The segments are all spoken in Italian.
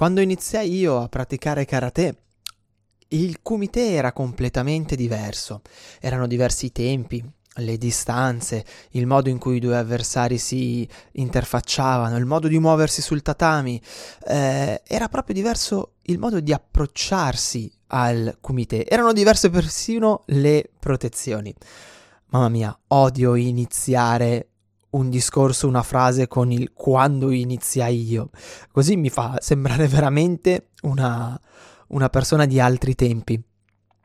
Quando iniziai io a praticare karate, il kumite era completamente diverso. Erano diversi i tempi, le distanze, il modo in cui i due avversari si interfacciavano, il modo di muoversi sul tatami. Eh, era proprio diverso il modo di approcciarsi al kumite. Erano diverse persino le protezioni. Mamma mia, odio iniziare un discorso, una frase con il quando iniziai io. Così mi fa sembrare veramente una, una persona di altri tempi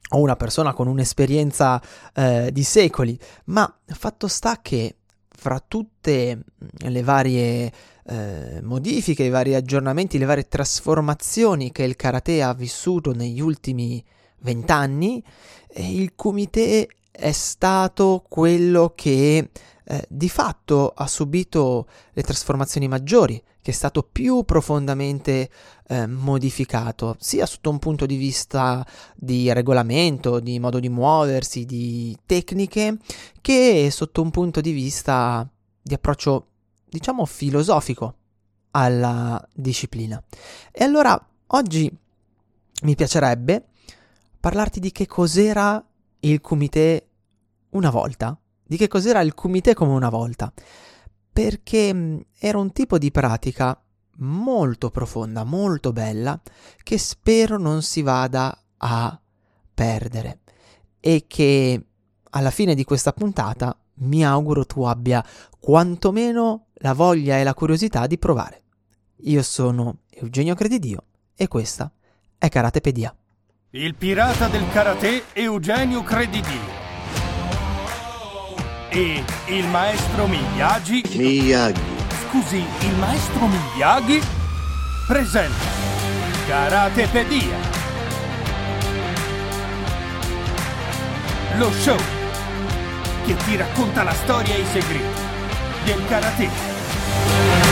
o una persona con un'esperienza eh, di secoli, ma fatto sta che fra tutte le varie eh, modifiche, i vari aggiornamenti, le varie trasformazioni che il karate ha vissuto negli ultimi vent'anni, eh, il kumite è stato quello che eh, di fatto ha subito le trasformazioni maggiori, che è stato più profondamente eh, modificato, sia sotto un punto di vista di regolamento, di modo di muoversi, di tecniche, che sotto un punto di vista di approccio, diciamo, filosofico alla disciplina. E allora oggi mi piacerebbe parlarti di che cos'era il comité una volta, di che cos'era il kumite come una volta, perché mm, era un tipo di pratica molto profonda, molto bella, che spero non si vada a perdere e che alla fine di questa puntata mi auguro tu abbia quantomeno la voglia e la curiosità di provare. Io sono Eugenio Credidio e questa è Karatepedia. Il pirata del karate Eugenio Credidio e il maestro Miyagi. Miyagi. Scusi, il maestro Miyagi presenta Karatepedia. Lo show che ti racconta la storia e i segreti del karate.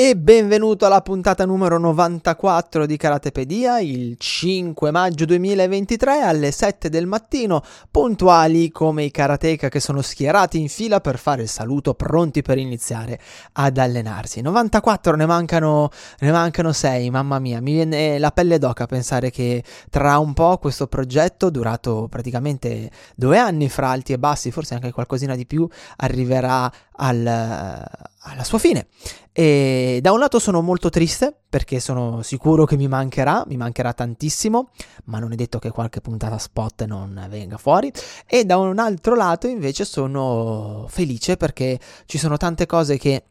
E benvenuto alla puntata numero 94 di Karatepedia, il 5 maggio 2023 alle 7 del mattino, puntuali come i karateka che sono schierati in fila per fare il saluto, pronti per iniziare ad allenarsi. 94 ne mancano, ne mancano 6, mamma mia, mi viene la pelle d'oca pensare che tra un po' questo progetto, durato praticamente due anni fra alti e bassi, forse anche qualcosina di più, arriverà al, alla sua fine. E da un lato sono molto triste perché sono sicuro che mi mancherà, mi mancherà tantissimo, ma non è detto che qualche puntata spot non venga fuori. E da un altro lato invece sono felice perché ci sono tante cose che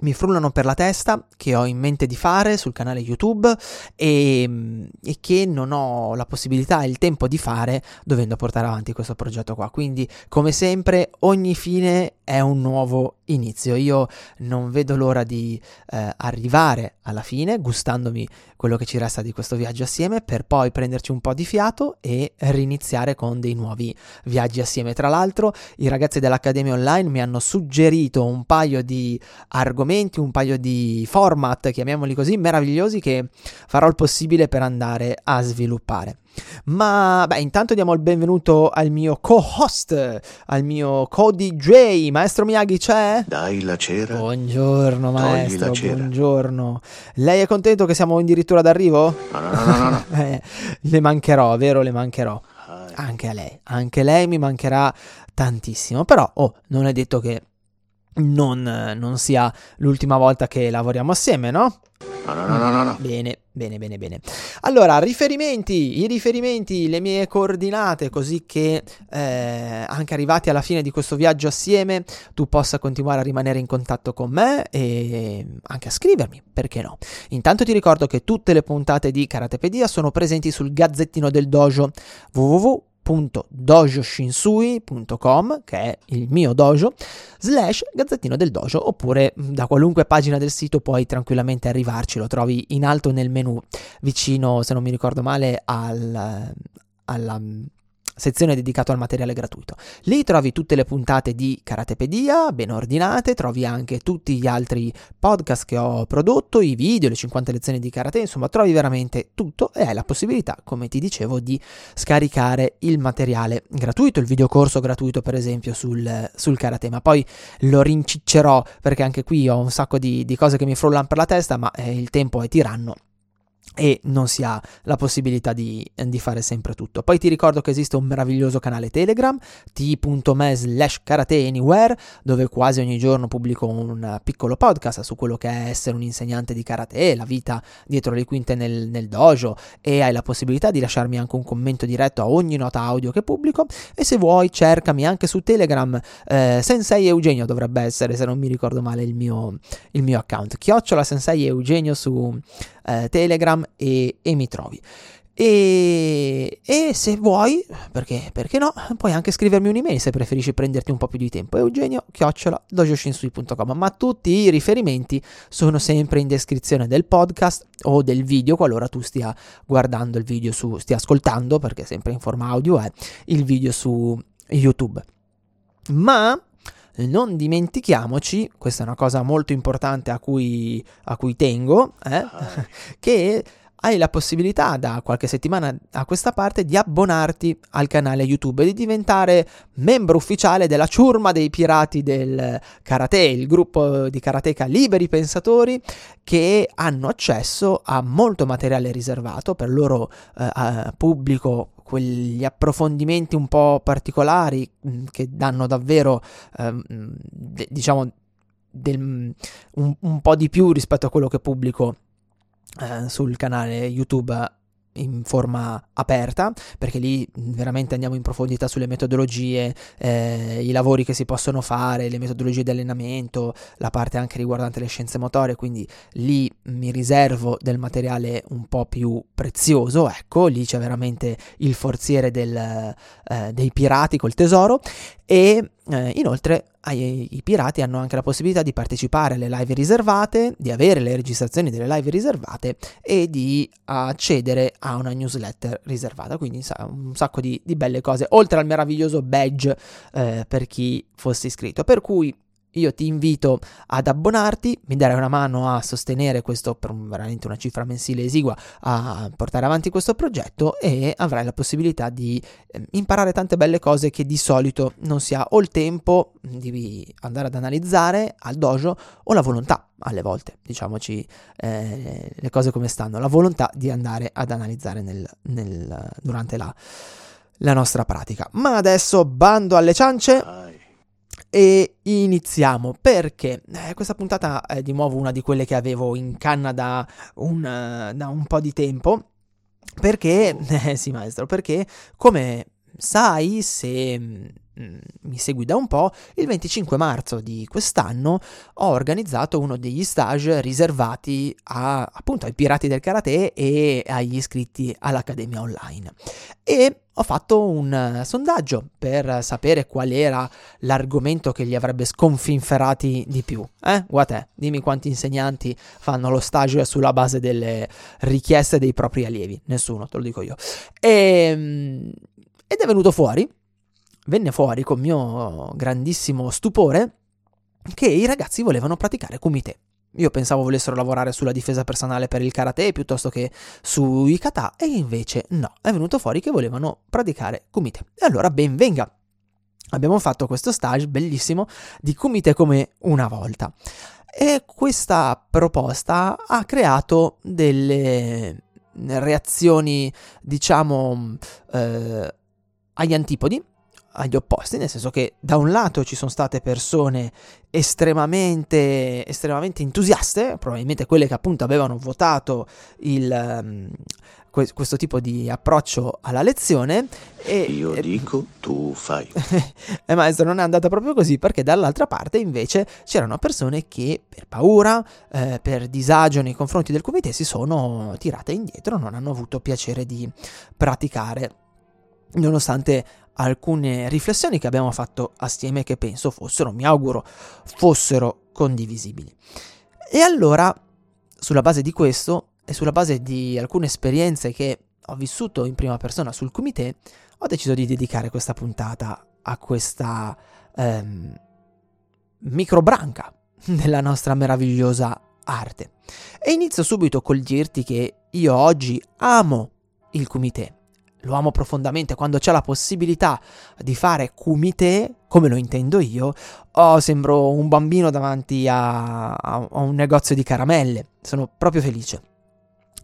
mi frullano per la testa, che ho in mente di fare sul canale YouTube e, e, che non ho la possibilità e il tempo di fare dovendo portare avanti questo progetto qua. Quindi, come sempre, ogni fine è un nuovo inizio. Io non vedo l'ora di eh, arrivare alla fine, gustandomi quello che ci resta di questo viaggio assieme, per poi prenderci un po' di fiato e riniziare con dei nuovi viaggi assieme. Tra l'altro, i ragazzi dell'Accademia Online mi hanno suggerito un paio di argomenti, un paio di format, chiamiamoli così, meravigliosi che farò il possibile per andare a sviluppare. Ma beh, intanto diamo il benvenuto al mio co-host, al mio co-DJ. Maestro Miyagi c'è? Dai la cera. Buongiorno maestro, buongiorno. Lei è contento che siamo addirittura d'arrivo? No, no, no, no. no. eh, le mancherò, vero? Le mancherò. Anche a lei, anche lei mi mancherà tantissimo. Però, oh, non è detto che non, non sia l'ultima volta che lavoriamo assieme, no? No, no, no, no, no. Bene, bene, bene, bene. Allora, riferimenti, i riferimenti, le mie coordinate, così che eh, anche arrivati alla fine di questo viaggio assieme tu possa continuare a rimanere in contatto con me e anche a scrivermi, perché no? Intanto ti ricordo che tutte le puntate di Karatepedia sono presenti sul gazzettino del dojo www www.dojoshinsui.com che è il mio dojo slash gazzettino del dojo oppure mm, da qualunque pagina del sito puoi tranquillamente arrivarci lo trovi in alto nel menu vicino se non mi ricordo male al, alla sezione dedicata al materiale gratuito. Lì trovi tutte le puntate di Karatepedia, ben ordinate, trovi anche tutti gli altri podcast che ho prodotto, i video, le 50 lezioni di karate, insomma trovi veramente tutto e hai la possibilità, come ti dicevo, di scaricare il materiale gratuito, il videocorso gratuito per esempio sul, sul karate, ma poi lo rinciccerò perché anche qui ho un sacco di, di cose che mi frullano per la testa, ma eh, il tempo è tiranno e non si ha la possibilità di, di, fare sempre tutto. Poi ti ricordo che esiste un meraviglioso canale Telegram, t.me slash karate anywhere, dove quasi ogni giorno pubblico un piccolo podcast su quello che è essere un insegnante di karate, la vita dietro le quinte nel, nel dojo e hai la possibilità di lasciarmi anche un commento diretto a ogni nota audio che pubblico e se vuoi cercami anche su Telegram, eh, Sensei Eugenio dovrebbe essere se non mi ricordo male il mio, il mio account, chiocciola Sensei Eugenio su eh, Telegram e, e, mi trovi. E, e, se vuoi, perché, perché, no, puoi anche scrivermi un'email se preferisci prenderti un po' più di tempo. Eugenio chiocciola dojoshinsui.com. Ma tutti i riferimenti sono sempre in descrizione del podcast o del video, qualora tu stia guardando il video su, stia ascoltando, perché sempre in forma audio è il video su YouTube. Ma non dimentichiamoci, questa è una cosa molto importante a cui, a cui tengo, eh, ah. che hai la possibilità da qualche settimana a questa parte di abbonarti al canale YouTube e di diventare membro ufficiale della ciurma dei pirati del karate, il gruppo di karateka liberi pensatori che hanno accesso a molto materiale riservato per il loro eh, pubblico quegli approfondimenti un po' particolari mm, che danno davvero, ehm, de- diciamo, del, un, un, po' di più rispetto a quello che pubblico eh, sul canale YouTube in forma aperta, perché lì veramente andiamo in profondità sulle metodologie, eh, i lavori che si possono fare, le metodologie di allenamento, la parte anche riguardante le scienze motorie, quindi lì mi riservo del materiale un po' più prezioso, ecco, lì c'è veramente il forziere del, eh, dei pirati col tesoro e eh, inoltre ai, i pirati hanno anche la possibilità di partecipare alle live riservate, di avere le registrazioni delle live riservate e di accedere a una newsletter riservata. Quindi un sacco di, di belle cose, oltre al meraviglioso badge eh, per chi fosse iscritto. Per cui io ti invito ad abbonarti, mi darai una mano a sostenere questo per veramente una cifra mensile esigua, a portare avanti questo progetto e avrai la possibilità di eh, imparare tante belle cose che di solito non si ha. O il tempo di andare ad analizzare al dojo o la volontà alle volte, diciamoci eh, le cose come stanno, la volontà di andare ad analizzare nel, nel, durante la, la nostra pratica. Ma adesso bando alle ciance e iniziamo. Perché? Eh, questa puntata è di nuovo una di quelle che avevo in canna da un, da un po' di tempo. Perché, eh, sì maestro, perché come sai se mm, mi segui da un po', il 25 marzo di quest'anno ho organizzato uno degli stage riservati a, appunto ai pirati del karate e agli iscritti all'Accademia Online. E ho fatto un sondaggio per sapere qual era l'argomento che li avrebbe sconfinferati di più. Eh, guarda, dimmi quanti insegnanti fanno lo stage sulla base delle richieste dei propri allievi. Nessuno, te lo dico io. E, ehm, ed è venuto fuori, venne fuori con mio grandissimo stupore, che i ragazzi volevano praticare kumite. Io pensavo volessero lavorare sulla difesa personale per il karate piuttosto che sui kata e invece no, è venuto fuori che volevano praticare kumite. E allora ben venga. Abbiamo fatto questo stage bellissimo di kumite come una volta. E questa proposta ha creato delle reazioni, diciamo, eh, agli antipodi, agli opposti, nel senso che da un lato ci sono state persone estremamente, estremamente entusiaste, probabilmente quelle che appunto avevano votato il, um, que- questo tipo di approccio alla lezione. E, Io e, dico, tu fai. e eh, maestro non è andata proprio così perché dall'altra parte invece c'erano persone che per paura, eh, per disagio nei confronti del comité si sono tirate indietro, non hanno avuto piacere di praticare nonostante alcune riflessioni che abbiamo fatto assieme che penso fossero, mi auguro, fossero condivisibili. E allora, sulla base di questo e sulla base di alcune esperienze che ho vissuto in prima persona sul kumite, ho deciso di dedicare questa puntata a questa ehm, microbranca della nostra meravigliosa arte. E inizio subito col dirti che io oggi amo il kumite. Lo amo profondamente quando c'è la possibilità di fare kumite, come lo intendo io, oh, sembro un bambino davanti a, a, a un negozio di caramelle. Sono proprio felice.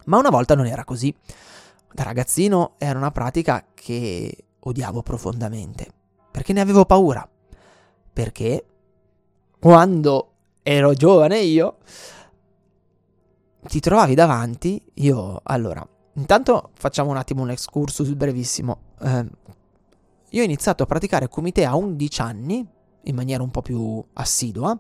Ma una volta non era così. Da ragazzino era una pratica che odiavo profondamente, perché ne avevo paura. Perché quando ero giovane io, ti trovavi davanti, io allora, intanto facciamo un attimo un excursus brevissimo. Eh, io ho iniziato a praticare Kumite a 11 anni, in maniera un po' più assidua,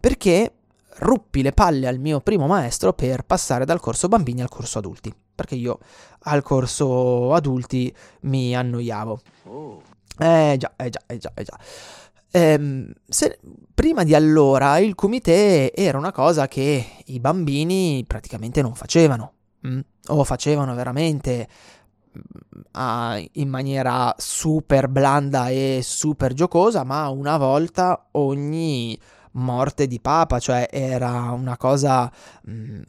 perché ruppi le palle al mio primo maestro per passare dal corso bambini al corso adulti, perché io al corso adulti mi annoiavo. Oh. Eh già, eh già, eh già, eh già. Ehm, se, prima di allora il kumite era una cosa che i bambini praticamente non facevano? O facevano veramente mm, in maniera super blanda e super giocosa, ma una volta ogni morte di papa, cioè era una cosa mh, mm,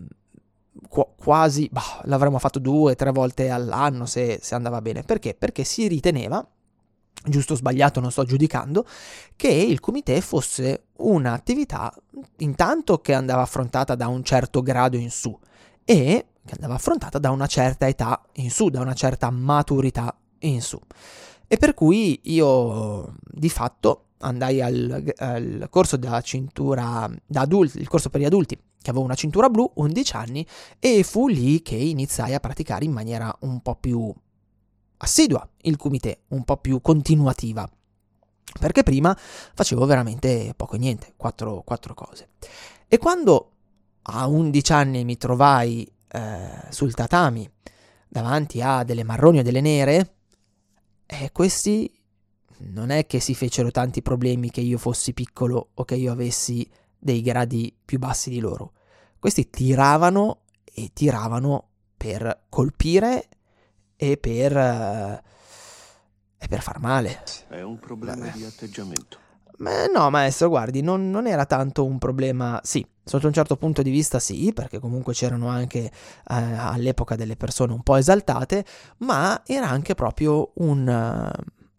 qu- quasi, bah, l'avremmo fatto due, tre volte all'anno se, se andava bene. Perché? Perché si riteneva giusto o sbagliato non sto giudicando, che il comité fosse un'attività intanto che andava affrontata da un certo grado in su e che andava affrontata da una certa età in su, da una certa maturità in su. E per cui io di fatto andai al, al corso della cintura da adulti, il corso per gli adulti, che avevo una cintura blu, 11 anni, e fu lì che iniziai a praticare in maniera un po' più assidua il kumite, un po' più continuativa. Perché prima facevo veramente poco e niente, quattro, quattro cose. E quando a 11 anni mi trovai eh, sul tatami davanti a delle marroni o delle nere, eh, questi non è che si fecero tanti problemi che io fossi piccolo o che io avessi dei gradi più bassi di loro. Questi tiravano e tiravano per colpire e per, uh, e per far male. È un problema Beh. di atteggiamento. Ma no, maestro, guardi, non, non, era tanto un problema. Sì, sotto un certo punto di vista, sì, perché comunque c'erano anche eh, all'epoca delle persone un po' esaltate, ma era anche proprio un,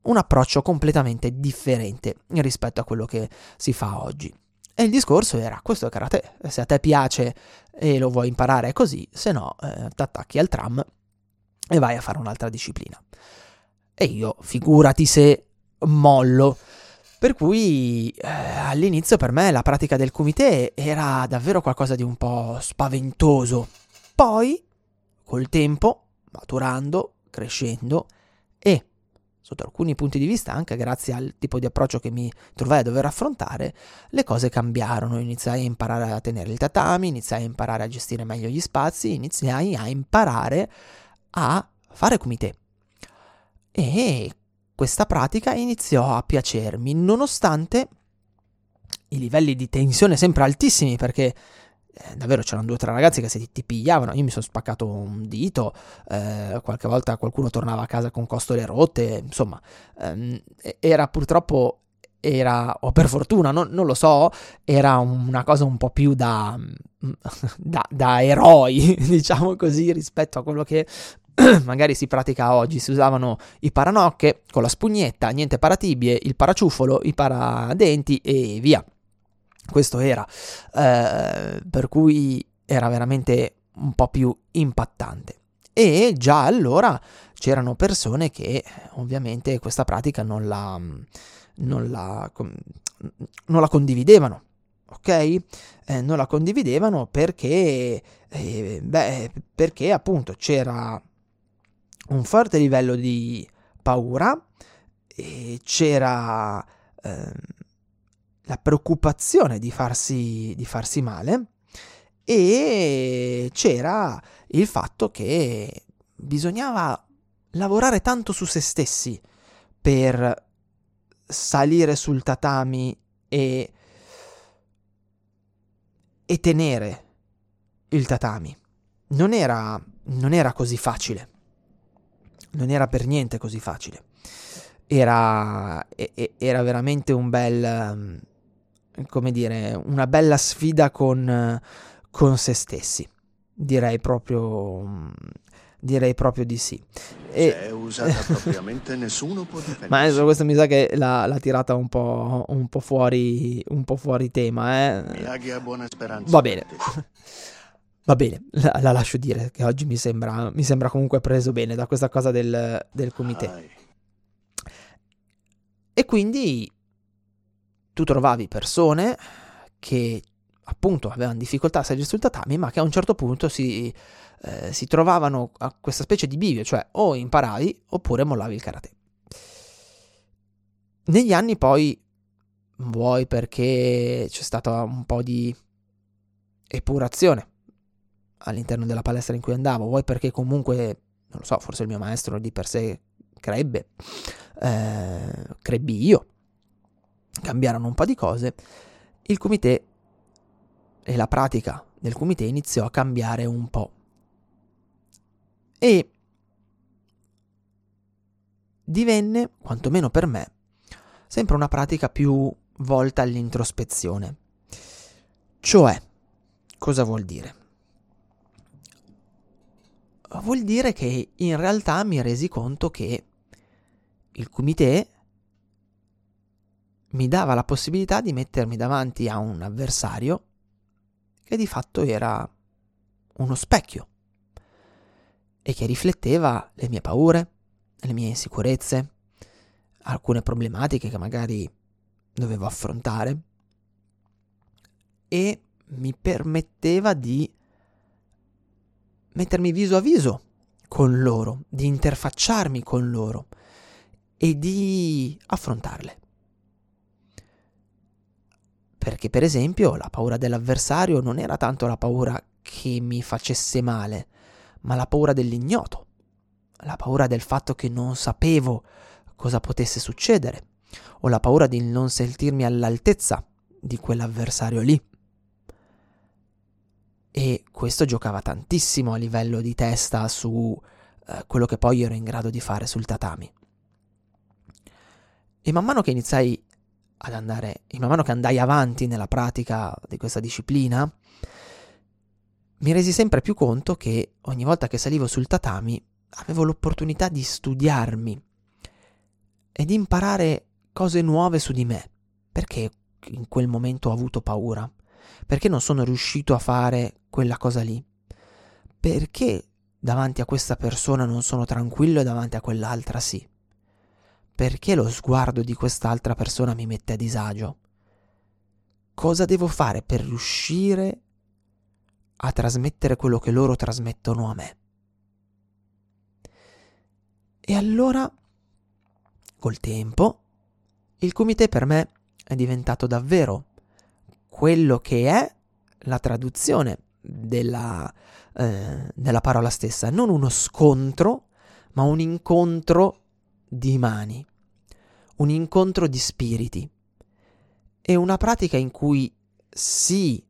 un approccio completamente differente rispetto a quello che si fa oggi. E il discorso era: questo è karate. Se a te piace e lo vuoi imparare è così, se no, eh, ti attacchi al tram e vai a fare un'altra disciplina. E io, figurati se mollo. Per cui eh, all'inizio per me la pratica del kumite era davvero qualcosa di un po' spaventoso. Poi, col tempo, maturando, crescendo e sotto alcuni punti di vista, anche grazie al tipo di approccio che mi trovai a dover affrontare, le cose cambiarono. Iniziai a imparare a tenere il tatami, iniziai a imparare a gestire meglio gli spazi, iniziai a imparare a fare kumite. E questa pratica iniziò a piacermi, nonostante i livelli di tensione sempre altissimi, perché eh, davvero c'erano due o tre ragazzi che se ti, ti pigliavano, io mi sono spaccato un dito, eh, qualche volta qualcuno tornava a casa con costole rotte, insomma, ehm, era purtroppo era, o per fortuna, non, non, lo so, era una cosa un po' più da, da, da eroi, diciamo così, rispetto a quello che magari si pratica oggi, si usavano i paranocche con la spugnetta, niente paratibie, il paraciuffolo, i paradenti e via. Questo era, eh, per cui era veramente un po' più impattante. E già allora c'erano persone che ovviamente questa pratica non la, non la, non la condividevano, ok? Eh, non la condividevano perché, eh, beh, perché appunto c'era un forte livello di paura e c'era eh, la preoccupazione di farsi, di farsi male e c'era il fatto che bisognava lavorare tanto su se stessi per salire sul tatami e, e tenere il tatami. Non era, non era così facile non era per niente così facile. Era, era veramente un bel, come dire, una bella sfida con, con se stessi. Direi proprio, direi proprio di sì. E... Se è usata propriamente nessuno può difendersi. Ma adesso questo mi sa che l'ha, l'ha tirata un po', un po', fuori, un po' fuori tema. Eh. Miyagi ha buona speranza. Va bene. Va bene, la, la, lascio dire che oggi mi sembra, mi sembra comunque preso bene da questa cosa del, del comité. E quindi tu trovavi persone che appunto avevano difficoltà a salire sul tatami, ma che a un certo punto si, eh, si trovavano a questa specie di bivio, cioè o imparavi oppure mollavi il karate. Negli anni poi, vuoi perché c'è stata un po' di epurazione all'interno della palestra in cui andavo, vuoi perché comunque, non lo so, forse il mio maestro di per sé crebbe, eh, crebbi io, cambiarono un po' di cose, il comité e la pratica del comité iniziò a cambiare un po'. E divenne, quantomeno per me, sempre una pratica più volta all'introspezione. Cioè, cosa vuol dire? Vuol dire che in realtà mi resi conto che il comité mi dava la possibilità di mettermi davanti a un avversario che di fatto era uno specchio e che rifletteva le mie paure, le mie insicurezze, alcune problematiche che magari dovevo affrontare e mi permetteva di mettermi viso a viso con loro, di interfacciarmi con loro e di affrontarle. Perché per esempio la paura dell'avversario non era tanto la paura che mi facesse male, ma la paura dell'ignoto, la paura del fatto che non sapevo cosa potesse succedere, o la paura di non sentirmi all'altezza di quell'avversario lì. E questo giocava tantissimo a livello di testa su eh, quello che poi ero in grado di fare sul tatami. E man mano che iniziai ad andare, e man mano che andai avanti nella pratica di questa disciplina, mi resi sempre più conto che ogni volta che salivo sul tatami avevo l'opportunità di studiarmi e di imparare cose nuove su di me, perché in quel momento ho avuto paura, perché non sono riuscito a fare quella cosa lì? Perché davanti a questa persona non sono tranquillo e davanti a quell'altra sì? Perché lo sguardo di quest'altra persona mi mette a disagio? Cosa devo fare per riuscire a trasmettere quello che loro trasmettono a me? E allora, col tempo, il comité per me è diventato davvero quello che è la traduzione della, eh, della parola stessa, non uno scontro, ma un incontro di mani, un incontro di spiriti. È una pratica in cui sì,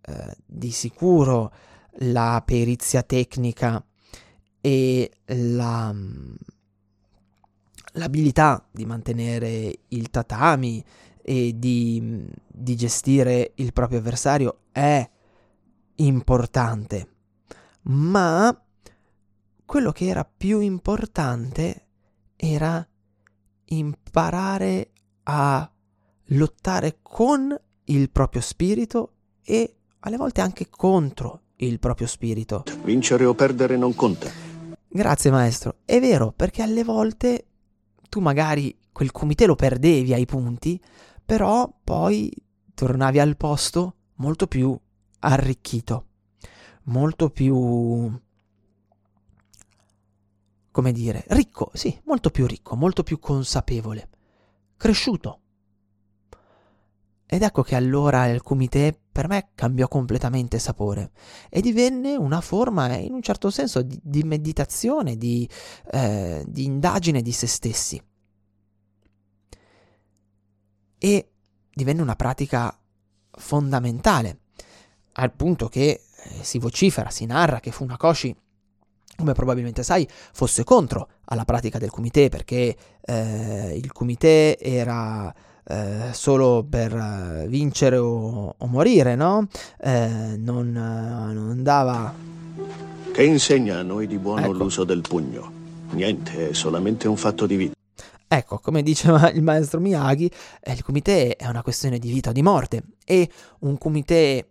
eh, di sicuro la perizia tecnica e la, l'abilità di mantenere il tatami e di, di gestire il proprio avversario è importante, ma quello che era più importante era imparare a lottare con il proprio spirito e alle volte anche contro il proprio spirito. Vincere o perdere non conta. Grazie maestro, è vero perché alle volte tu magari quel comité lo perdevi ai punti, però poi tornavi al posto molto più arricchito, molto più come dire, ricco, sì, molto più ricco, molto più consapevole, cresciuto. Ed ecco che allora il comité per me cambiò completamente sapore e divenne una forma, in un certo senso, di, di meditazione, di, eh, di indagine di se stessi. E divenne una pratica fondamentale al punto che eh, si vocifera, si narra che Funakoshi come probabilmente sai, fosse contro alla pratica del kumite perché eh, il kumite era eh, solo per eh, vincere o, o, morire, no? Eh, non, non dava... Che insegna a noi di buono ecco. l'uso del pugno? Niente, è solamente un fatto di vita. Ecco, come diceva il maestro Miyagi, eh, il kumite è una questione di vita o di morte. E un kumite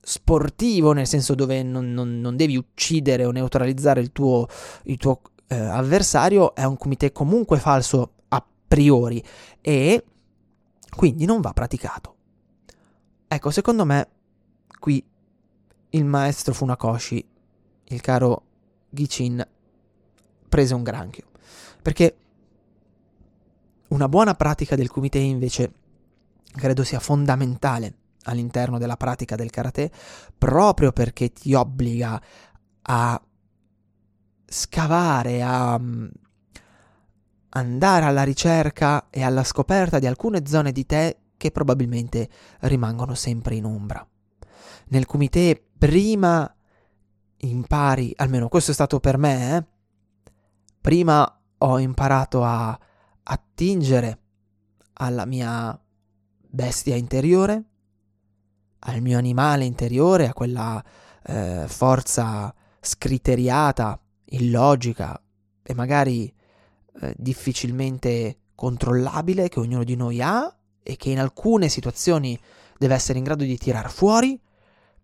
sportivo, nel senso dove non, non, non devi uccidere o neutralizzare il tuo, il tuo eh, avversario, è un kumite comunque falso a priori. E quindi non va praticato. Ecco, secondo me qui il maestro Funakoshi, il caro Gichin, prese un granchio, perché una buona pratica del kumite invece credo sia fondamentale all'interno della pratica del karate proprio perché ti obbliga a scavare, a mm, andare alla ricerca e alla scoperta di alcune zone di te che probabilmente rimangono sempre in ombra. Nel kumite prima impari, almeno questo è stato per me, eh? prima ho imparato a attingere alla mia bestia interiore, al mio animale interiore, a quella eh, forza scriteriata, illogica e magari eh, difficilmente controllabile che ognuno di noi ha e che in alcune situazioni deve essere in grado di tirar fuori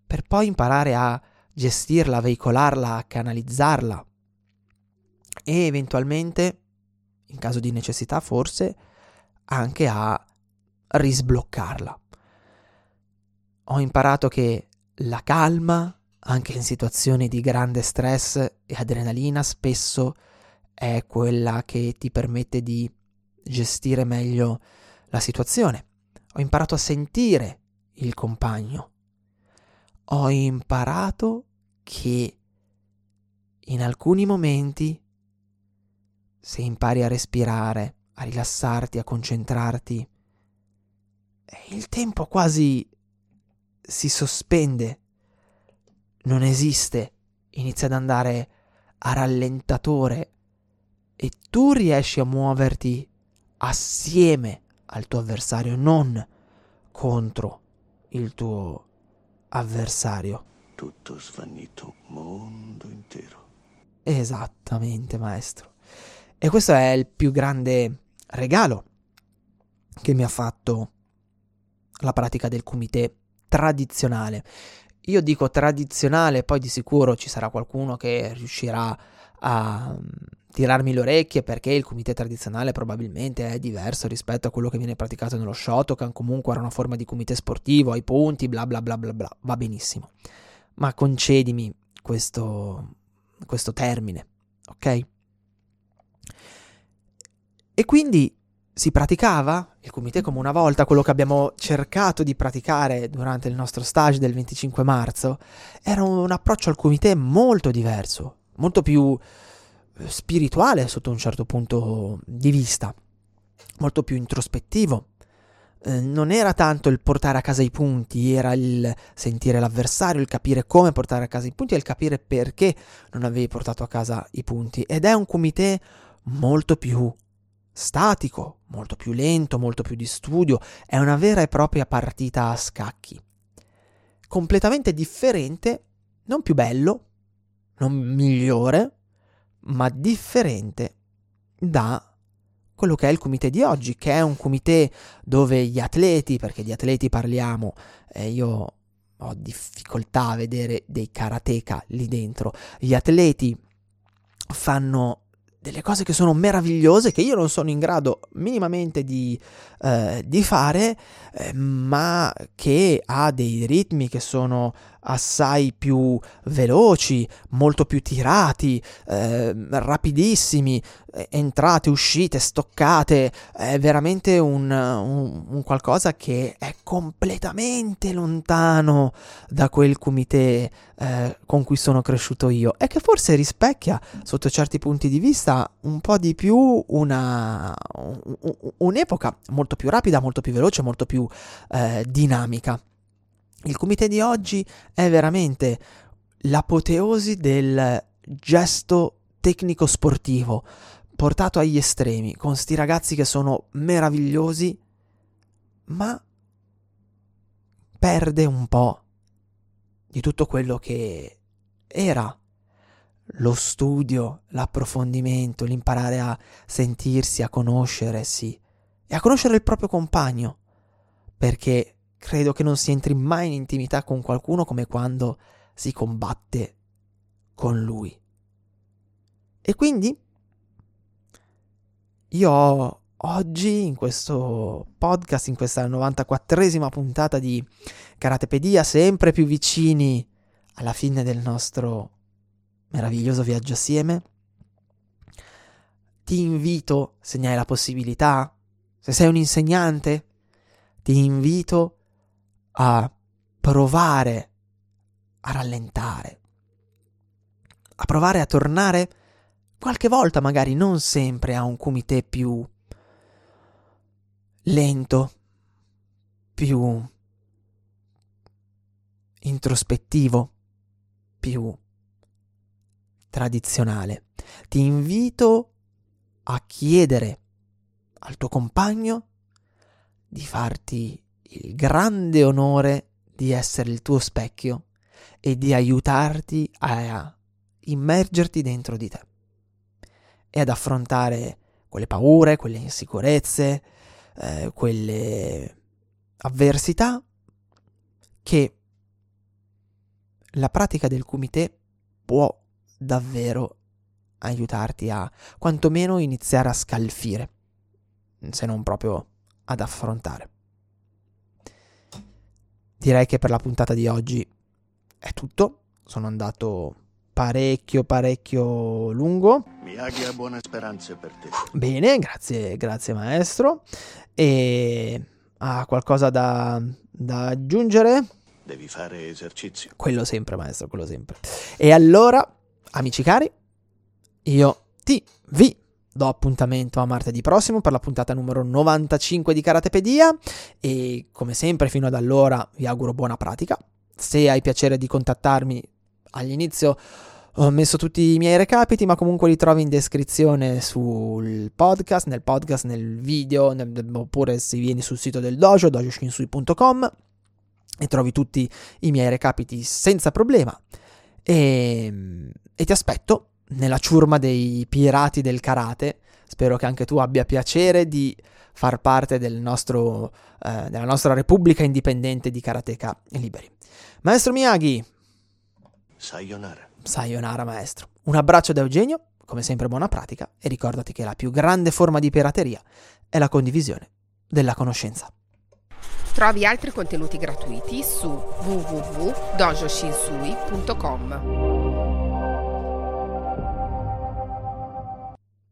per poi imparare a gestirla, a veicolarla, a canalizzarla e eventualmente, in caso di necessità forse, anche a risbloccarla ho imparato che la calma, anche in situazioni di grande stress e adrenalina, spesso è quella che ti permette di gestire meglio la situazione. Ho imparato a sentire il compagno. Ho imparato che in alcuni momenti, se impari a respirare, a rilassarti, a concentrarti, il tempo quasi si sospende, non esiste, inizia ad andare a rallentatore e tu riesci a muoverti assieme al tuo avversario, non contro il tuo avversario. Tutto svanito, mondo intero. Esattamente, maestro. E questo è il più grande regalo che mi ha fatto la pratica del kumite tradizionale. Io dico tradizionale, poi di sicuro ci sarà qualcuno che riuscirà a mm, tirarmi le orecchie perché il kumite tradizionale probabilmente è diverso rispetto a quello che viene praticato nello Shotokan, comunque era una forma di kumite sportivo, ai punti, bla bla bla bla bla, va benissimo. Ma concedimi questo, questo termine, ok? E quindi si praticava il kumite come una volta, quello che abbiamo cercato di praticare durante il nostro stage del 25 marzo, era un approccio al kumite molto diverso, molto più eh, spirituale sotto un certo punto di vista, molto più introspettivo. Eh, non era tanto il portare a casa i punti, era il sentire l'avversario, il capire come portare a casa i punti e il capire perché non avevi portato a casa i punti. Ed è un kumite molto più statico, molto più lento, molto più di studio, è una vera e propria partita a scacchi. Completamente differente, non più bello, non migliore, ma differente da quello che è il comité di oggi, che è un comité dove gli atleti, perché di atleti parliamo, eh, io ho difficoltà a vedere dei karateka lì dentro, gli atleti fanno delle cose che sono meravigliose che io non sono in grado minimamente di, eh, di fare, eh, ma che ha dei ritmi che sono assai più veloci, molto più tirati, eh, rapidissimi, entrate, uscite, stoccate, è veramente un, un, un, qualcosa che è completamente lontano da quel comité eh, con cui sono cresciuto io e che forse rispecchia, sotto certi punti di vista, un po' di più una, un, un'epoca molto più rapida, molto più veloce, molto più eh, dinamica. Il comité di oggi è veramente l'apoteosi del gesto tecnico sportivo portato agli estremi con sti ragazzi che sono meravigliosi, ma perde un po' di tutto quello che era. Lo studio, l'approfondimento, l'imparare a sentirsi, a conoscersi e a conoscere il proprio compagno, perché credo che non si entri mai in intimità con qualcuno come quando si combatte con lui. E quindi io oggi in questo podcast, in questa 94esima puntata di Karatepedia, sempre più vicini alla fine del nostro meraviglioso viaggio assieme. Ti invito, se ne hai la possibilità, se sei un insegnante, ti invito a provare a rallentare, a provare a tornare qualche volta, magari non sempre, a un kumite più lento, più introspettivo, più tradizionale. Ti invito a chiedere al tuo compagno di farti il grande onore di essere il tuo specchio e di aiutarti a immergerti dentro di te e ad affrontare quelle paure, quelle insicurezze, eh, quelle avversità che la pratica del kumite può davvero aiutarti a quantomeno iniziare a scalfire, se non proprio ad affrontare. Direi che per la puntata di oggi è tutto. Sono andato parecchio parecchio lungo. Miyagi ha buone speranze per te. Bene, grazie, grazie maestro. E ha qualcosa da, da aggiungere? Devi fare esercizio. Quello sempre, maestro, quello sempre. E allora Amici cari, io ti vi do appuntamento a martedì prossimo per la puntata numero 95 di Karatepedia e come sempre fino ad allora vi auguro buona pratica. Se hai piacere di contattarmi all'inizio ho messo tutti i miei recapiti, ma comunque li trovi in descrizione sul podcast, nel podcast, nel video, nel, oppure se vieni sul sito del dojo, dojoshinsui.com e trovi tutti i miei recapiti senza problema. E e ti aspetto nella ciurma dei pirati del karate. Spero che anche tu abbia piacere di far parte del nostro, eh, della nostra Repubblica Indipendente di Karateka Liberi. Maestro Miyagi. Sayonara. Sayonara, maestro. Un abbraccio da Eugenio, come sempre buona pratica, e ricordati che la più grande forma di pirateria è la condivisione della conoscenza. Trovi altri contenuti gratuiti su www.dojoshinsui.com.